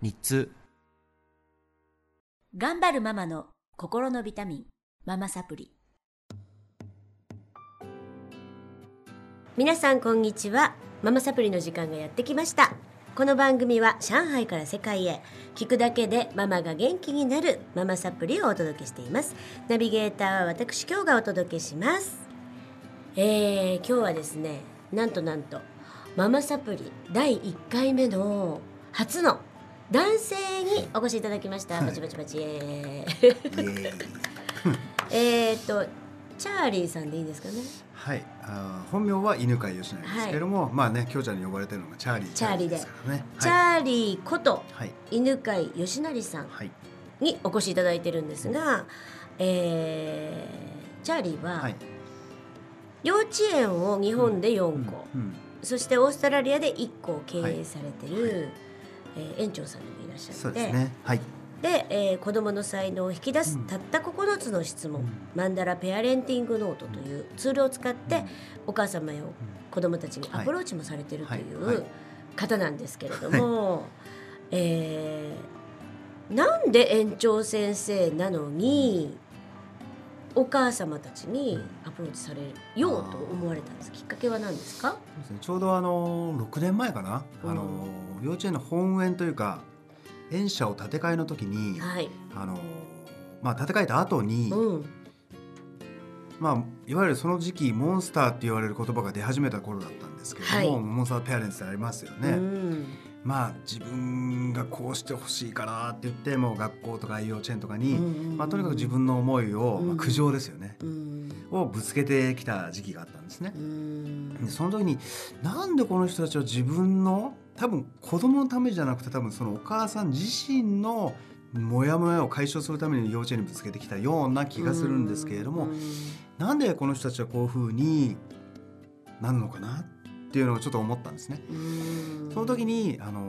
日通頑張るママの心のビタミンママサプリ。皆さんこんにちは。ママサプリの時間がやってきました。この番組は上海から世界へ聞くだけでママが元気になるママサプリをお届けしています。ナビゲーターは私今日がお届けします。えー、今日はですねなんとなんとママサプリ第1回目の初の男性にお越しいただきました。バチバチバチ。えっとチャーリーさんでいいですかね？はい、あー本名は犬飼義成ですけれども、まあね、京ちゃんに呼ばれてるのがチャーリー。チャーリーで。チはい、ャーリーことはい、犬飼義成さんはい、にお越しいただいてるんですが、えーチャーリーははい。幼稚園を日本で4校、うん、そしてオーストラリアで1校経営されてる、はいえー園長さんでもいらっしゃってそうですね。はい。で、えー子どもの才能を引き出すうんたった9つの質問、うん。マンダラペアレンティングノートというツールを使って、お母様や子どもたちにアプローチもされてるといはい。はい。う方なんですけれども、えーなんで園長先生なのにお母様たちにアプローチされようと思われたんです。きっかけは何ですか？そうですね。ちょうどあの6年前かな、うん。あの幼稚園の本園というか園舎を建て替えの時に、はい、あのまあ建て替えた後に、うん。まあいわゆるその時期モンスターって言われる言葉が出始めた頃だったんですけれども、はい。モンスターペアレンツってありますよね。うんまあ自分がこうしてほしいからって言ってもう学校とか幼稚園とかに、うん。まあ、とにかく自分の思いを、うん。まあ、苦情ですよね、うん。をぶつけてきた時期があったんですね。う。ん。でその時になんでこの人たちは自分の多分子供のためじゃなくて多分そのお母さん自身のモヤモヤを解消するために幼稚園にぶつけてきたような気がするんですけれども、うん。なんでこの人たちはこういうふうになるのかなっていうのをちょっと思ったんですね。うんその時にあの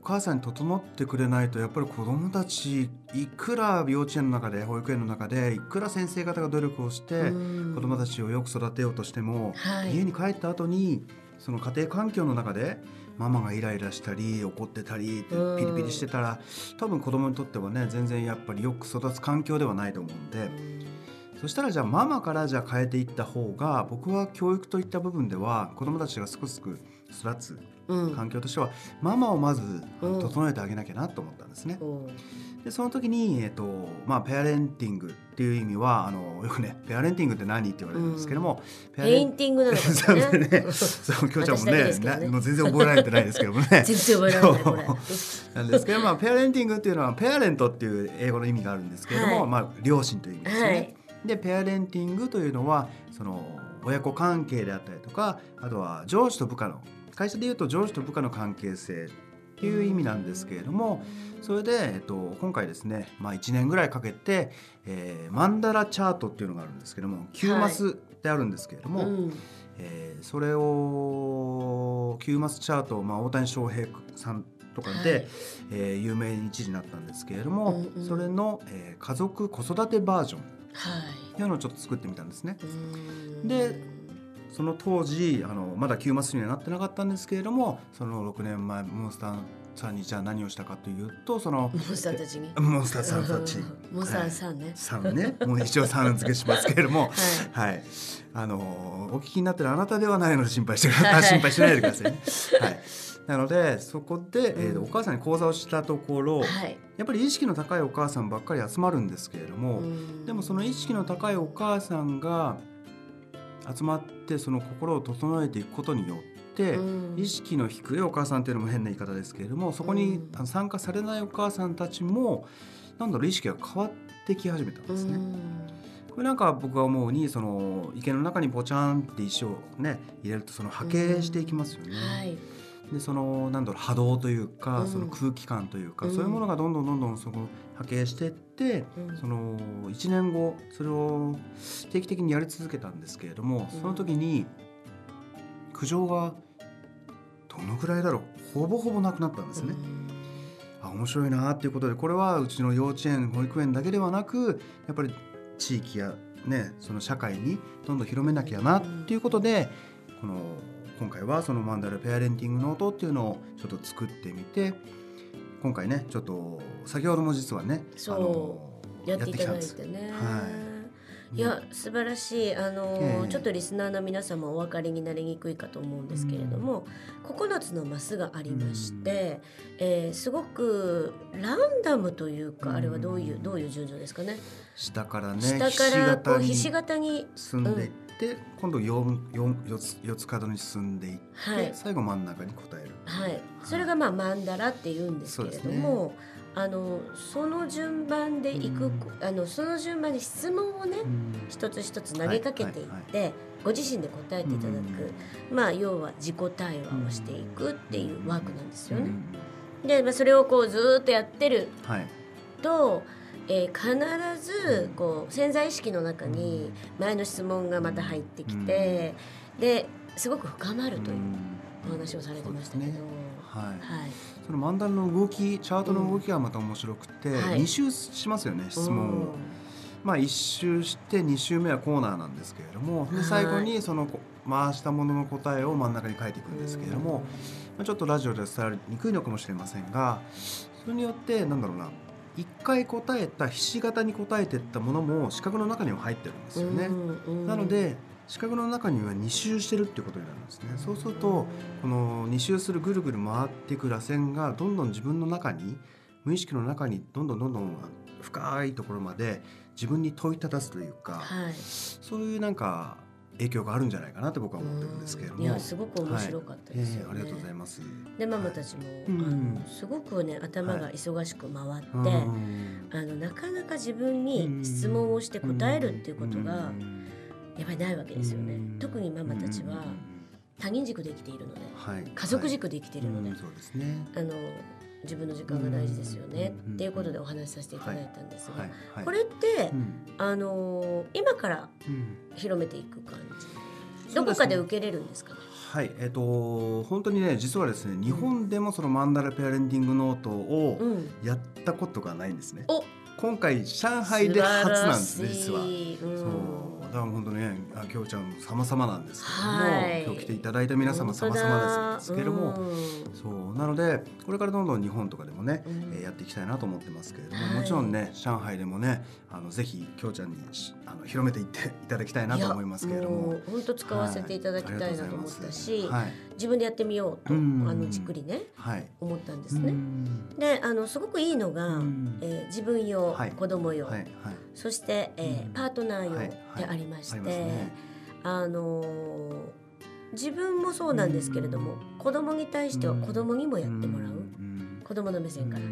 お母さんに整ってくれないとやっぱり子どもたちいくら幼稚園の中で保育園の中でいくら先生方が努力をしてうん子どもたちをよく育てようとしても、はい家に帰った後にその家庭環境の中でママがイライラしたり怒ってたりうんピリピリしてたら多分子どもにとってはね全然やっぱりよく育つ環境ではないと思うんで。そしたらじゃあママからじゃあ変えていった方が僕は教育といった部分では子どもたちがすくすく育つうん。環境としてはママをまずうん。整えてあげなきゃなと思ったんですね。う。んでその時に、えっとまあ、 parenting っていう意味はあのよくね parenting って何って言われるんですけども、 pair painting なのかね ね。そう今日ちゃんもねね。なもう全然覚えられてないですけどもね。全然覚えられない なんですけど、まあ、 parenting っていうのは parent っていう英語の意味があるんですけれども、はい。まあ、両親という意味ですよね。はいでペアレンティングというのはその親子関係であったりとかあとは上司と部下の会社でいうと上司と部下の関係性っていう意味なんですけれどもそれで、えっと、今回ですね、まあ、1年ぐらいかけて、えーマンダラチャートっていうのがあるんですけども9マスであるんですけれども、うん。えーそれを9マスチャート、まあ、大谷翔平さんとかで、はい。えー有名に一時になったんですけれども、うんうん。それの、えー家族子育てバージョンっはい。ていうのをちょっと作ってみたんですね。うん。でその当時あのまだ9マスにはなってなかったんですけれどもその6年前モンスターさんにじゃあ何をしたかというとそのモンスターたちに？モンスターさんたち。モンスターさんね。さんね。もう一応さん付けしますけれども。はい。はい、あのお聞きになってるあなたではないので心配してください。あ 心配しないでくださいね。はい、なのでそこで、えーうん。お母さんに講座をしたところ、はい。やっぱり意識の高いお母さんばっかり集まるんですけれども、うん。でもその意識の高いお母さんが集まってその心を整えていくことによって、うん。意識の低いお母さんっていうのも変な言い方ですけれどもそこに参加されないお母さんたちもなんだろう意識が変わってき始めたんですね。これなんか僕が思うにその池の中にポチャンって石をね入れるとその波形していきますよね。はいでそのなんだろう波動というか、うん。その空気感というか、うん。そういうものがどんどんどんどんそこ波形していって、うん。その1年後それを定期的にやり続けたんですけれども、うん。その時に苦情がどのぐらいだろうほぼほぼなくなったんですね。あ面白いなっていうことでこれはうちの幼稚園保育園だけではなくやっぱり地域や、ね、その社会にどんどん広めなきゃなっていうことでこの今回はそのマンダラペアレンティングノートっていうのをちょっと作ってみて今回ねちょっと先ほども実はねそうあのやっていただいてね。はい。いや素晴らしい。あの、ええ。ちょっとリスナーの皆様お分かりになりにくいかと思うんですけれども、9つのマスがありまして、えーすごくランダムというか、うん。あれはどういうどういう順序ですかね。下からね下からこうひし形に進んでいって、今度 4, 4, 4, つ4つ角に進んでいって、はい。最後真ん中に答える。はい、それがまあマンダラって言うんですけれども、あのその順番でいく、うん。あのその順番に質問をね、うん。一つ一つ投げかけていって、はいはご自身で答えていただく、まあ要は自己対話をしていくっていうワークなんですよね。で、まあ、それをこうずーっとやってるはい。と、えー必ずこう潜在意識の中に前の質問がまた入ってきて、ですごく深まるというお話をされてましたけど、そうですね。はい。はい、その漫談の動きチャートの動きがまた面白くて、はい。2周しますよね質問を。まあ1周して2周目はコーナーなんですけれどもはい。で最後にそのこ回したものの答えを真ん中に書いていくんですけれども、まあ、ちょっとラジオでは伝わりにくいのかもしれませんがそれによってなんだろうな。1回答えたひし形に答えていったものも四角の中には入ってるんですよね。なので四角の中には2周してるっていうことになるんですね。そうするとこの2周するぐるぐる回っていく螺旋がどんどん自分の中に無意識の中にどんどんどんどん深いところまで自分に問いただすというか、はい、そういうなんか影響があるんじゃないかなって僕は思ってるんですけれども。いやすごく面白かったですよね。ええありがとうございます。でママたちも、うん。あのすごくね頭が忙しく回って、うんあのなかなか自分に質問をして答えるっていうことがやっぱりないわけですよね。特にママたちは他人軸で生きているのではい。家族軸で生きているので、うんそうですね。あの自分の時間が大事ですよね、うんっていうことでお話しさせていただいたんですが、はい。はい。これって、うん。あの今からうん。広めていく感じ、どこかで受けれるんですか？ね。はい、えっ、と本当にね実はですね日本でもそのマンダラペアレンティングノートをうん、やったことがないんですね。お。今回上海で初なんですね実は。うん、そうだから本当ねあきょうちゃん様々なんですけども、はい。今日来ていただいた皆様様々ですけれども、そうなのでこれからどんどん日本とかでもね、うん。えーやっていきたいなと思ってますけれども、はい。もちろんね上海でもねあのぜひきょうちゃんにしあの広めていっていただきたいなと思いますけれども。本当使わせていただきたいなと思ったし、はい、自分でやってみようと、うん。あのじっくりねはい、思ったんですうね。ん。であのすごくいいのが、うん。えー自分用、はい。子供用、はい。はい。そして、えーうん。パートナー用はい。でありまして、ね。あのー自分もそうなんですけれども、子供に対しては子供にもやってもらう、ん。子供の目線から。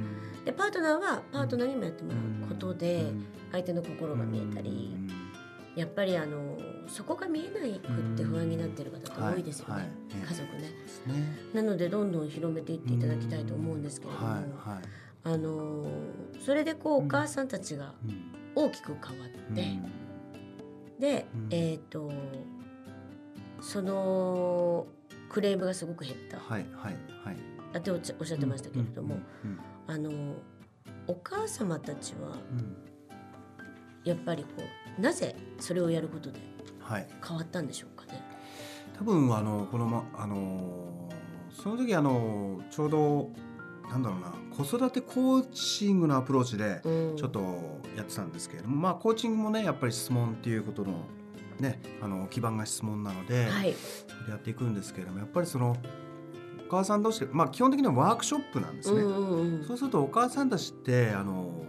でパートナーはパートナーにもやってもらうことで、相手の心が見えたり、やっぱりあのそこが見えないくって不安になっている方って多いですよね、はい。はい家族ね。ね。なのでどんどん広めていっていただきたいと思うんですけれども、はい。はい。あのそれでこうお母さんたちがうん。大きく変わって、で、うん。えっ、とそのクレームがすごく減った。はいはいはい。あっておっしゃおってましたけれども、うん。あのお母様たちはうんやっぱりこうなぜそれをやることではい変わったんでしょうかね？多分あのこのまあのその時あのちょうどなんだろうな子育てコーチングのアプローチでうんちょっとやってたんですけれども、まあコーチングもねやっぱり質問っていうことのねあの基盤が質問なので、はい、やっていくんですけれどもやっぱりそのお母さん同士でまあ基本的にはワークショップなんですね。うんうんうんそうするとお母さんたちってあの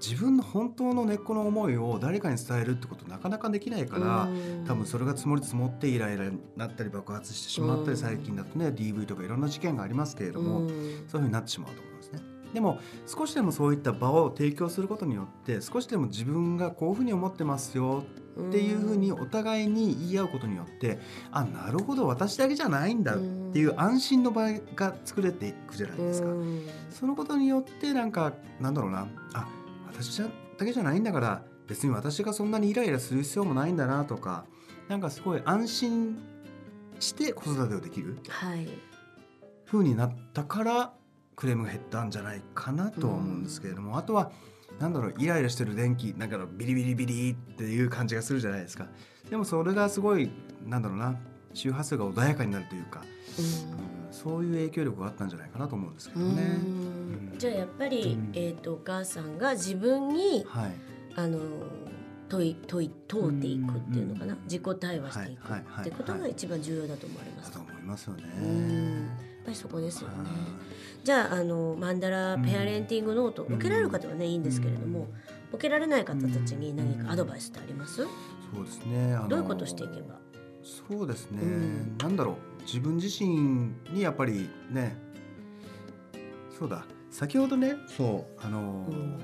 自分の本当の根っこの思いを誰かに伝えるってことなかなかできないから、うん。多分それが積もり積もってイライラになったり爆発してしまったり、うん最近だとね DV とかいろんな事件がありますけれども、うん。そういうふうになってしまうと思うんですね。でも少しでもそういった場を提供することによって少しでも自分がこういうふうに思ってますよっていうふうにお互いに言い合うことによってあなるほど私だけじゃないんだっていう安心の場が作れていくじゃないですか。うん。そのことによってなんかなんだろうな。あ私だけじゃないんだから別に私がそんなにイライラする必要もないんだなとかなんかすごい安心して子育てをできるはい。風になったからクレームが減ったんじゃないかなとは思うんですけれども、あとはなんだろうイライラしてる電気なんかビリビリビリっていう感じがするじゃないですか。でもそれがすごいなんだろうな周波数が穏やかになるというか、うん。そういう影響力があったんじゃないかなと思うんですけうんどね。うんじゃあやっぱり、うん。えー、とお母さんが自分にはい。あの問い問い問うていくっていうのかな、うん自己対話していくってことが一番重要だと思われます。と思いますよね。うん。やっぱりそこですよね。はじゃああのマンダラペアレンティングノート、うん。受けられる方はねいいんですけれども、受けられない方たちに何かアドバイスってあります、いそうですね。どういうことしていけば？そうですね、うん。なんだろう。自分自身にやっぱりねそうだ先ほどねそう。あのーうん。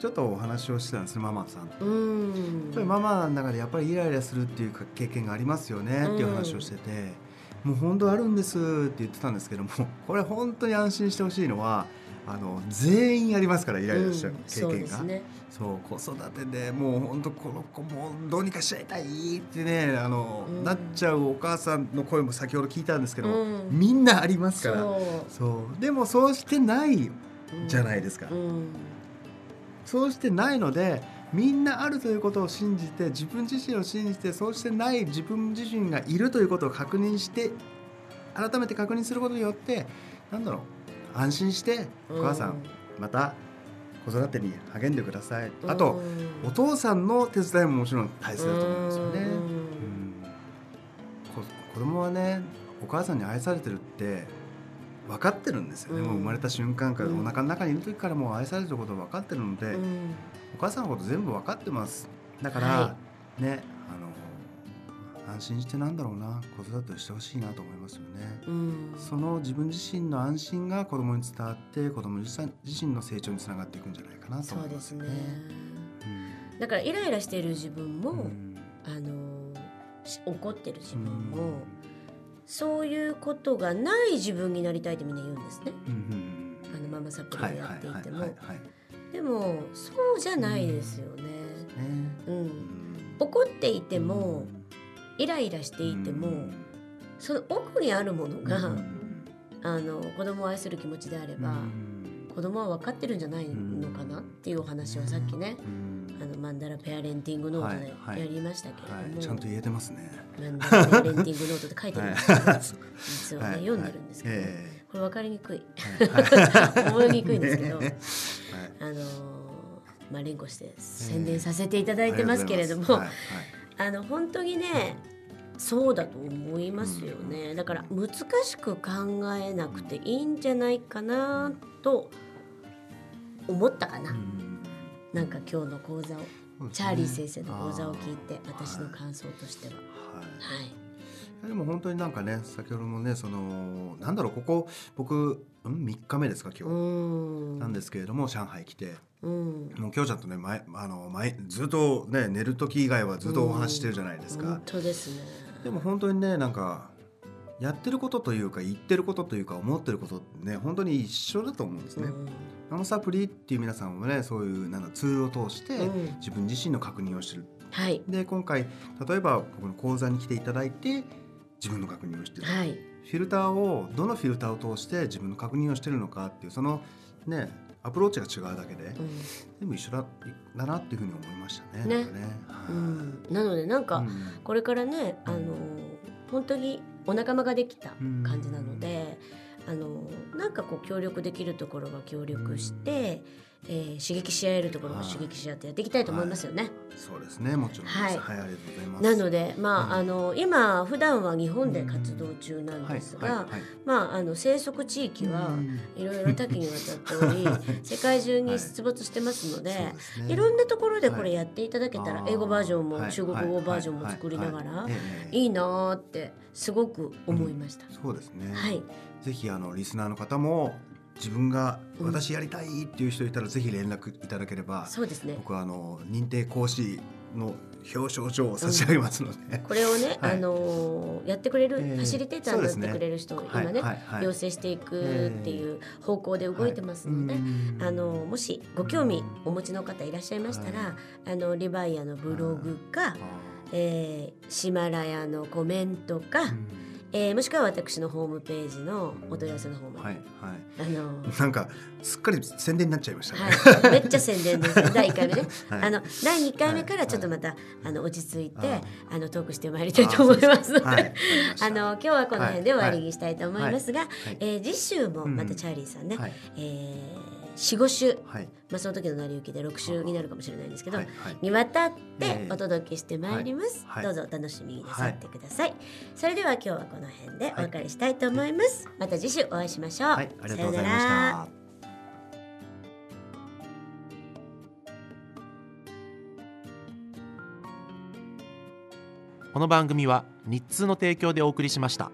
ちょっとお話をしてたんですねママさんと。うん。ママの中でやっぱりイライラするっていうか経験がありますよねっていう話をしてて、もう本当あるんですって言ってたんですけども これ本当に安心してほしいのはあの全員ありますからイライラしたうん。経験が。ですね。そう子育てでもう本当この子もうどうにかしちゃいたいってねあの、うん。なっちゃうお母さんの声も先ほど聞いたんですけど、うん。みんなありますから。そそう。でもそうしてないじゃないですか、うん。そうしてないのでみんなあるということを信じて自分自身を信じてそうしてない自分自身がいるということを確認して改めて確認することによってなんだろう安心してお母さん、また子育てに励んでください、あと、うんお父さんの手伝いももちろん大切だと思うんですよね。うん。子供はねお母さんに愛されてるって分かってるんですよね、うん。もう生まれた瞬間から、うん。お腹の中にいる時からもう愛されてること分かってるので、うん。お母さんのこと全部分かってます。だから、はねあの安心してなんだろうな。子育てをしてほしいなと思いますよね。うん。その自分自身の安心が子供に伝わって子供自身自身の成長につながっていくんじゃないかなと思いますすね。うん。だからイライラしている自分も、うん。あのし怒ってる自分うん。も、そういうことがない自分になりたいってみんな言うんですね。うんうんあのママサプリをやっていても。でもそうじゃないですよね。ねうん。うん。怒っていても、イライラしていても、うん。その奥にあるものが、うんあの子供を愛する気持ちであれば、うん子供は分かってるんじゃないのかなっていうお話をさっきね、うん。あのマンダラペアレンティングノートではいはいやりましたけれども、はい、ちゃんと言えてますね。マンダラペアレンティングノートって書いてるんですけ実はね、読んでるんですけど、えこれ分かりにくい。えはい。にくいんですけど、ねあのーまあ連呼して宣伝させていただいてますけれども、はいはい。あの本当にねそうだと思いますよね、だから難しく考えなくていいんじゃないかなと思ったかな、うん。なんか今日の講座を。チャーリー先生の講座を聞いて私の感想としては。はい。はい、でも本当になんかね先ほどもねそのなんだろうここ僕うん3日目ですかう今日、ん。なんですけれども上海来て。うん。もう今日ちゃんとね前あの前ずっとね寝る時以外はずっとお話ししてるじゃないですか。本。当ですね。でも本当にねなんかやってることというか言ってることというか思ってることってね本当に一緒だと思うんですね。うん。ナノサプリっていう皆さんもねそういうなんだツールを通してうん。自分自身の確認をしてる。はい。で今回例えば僕の講座に来ていただいて自分の確認をしてる。はい。フィルターをどのフィルターを通して自分の確認をしてるのかっていうそのねアプローチが違うだけでうん。全部一緒だだなっていうふうに思いましたね。ね。なんかね。はい。うん。なのでなんか、うん。これからねあの本当にお仲間ができた感じなので、あのなんかこう協力できるところは協力して、えー刺激し合えるところは刺激し合ってやっていきたいと思いますよね。そうですね。もちろん。はい。はい、ありがとうございます。なのでまあ、うんあの今普段は日本で活動中なんですが、はいはいはい。まああの生息地域はうん。いろいろ多岐にわたっており 世界中に出没してますので。そうですね。いろんなところでこれやっていただけたら、英語バージョンもはい。中国語バージョンも作りながらはい。はい。なーってすごく思いました。そうですね。はい、ぜひあのリスナーの方も自分がうん。私やりたいっていう人いたらぜひ連絡いただければ、そうですね。僕はあの認定講師の表彰状を差し上げますので、これをね、はい。あのーやってくれる、ええ。ファシリテーターになってくれる人を今ね、養成していくっていう方向で動いてますので、あのもしご興味お持ちの方いらっしゃいましたら、はあのリバイアのブログか、えーシマラヤのコメントか、うんえーもしくは私のホームページのお問い合わせの方まで、はいはい。あのー。なんかすっかり宣伝になっちゃいましたね。はい、めっちゃ宣伝です。第1回目ね。はい。あの第2回目からはい。ちょっとまた、あの落ち着いてああ。のトークしてまいりたいと思います。ので、あの今日はこの辺で終わりにしたいと思いますが、はい。えー次週もまたチャーリーさんね、はい。えー四五週、はい。まあその時の成り行きで6週になるかもしれないんですけど、はいはい。にわたっえてえお届けしてまいります、はい。どうぞお楽しみになさってください、それでは今日はこの辺でお別れしたいと思います、また次週お会いしましょう、はい。ありがとうございましさようなら。た。この番組は日通の提供でお送りしました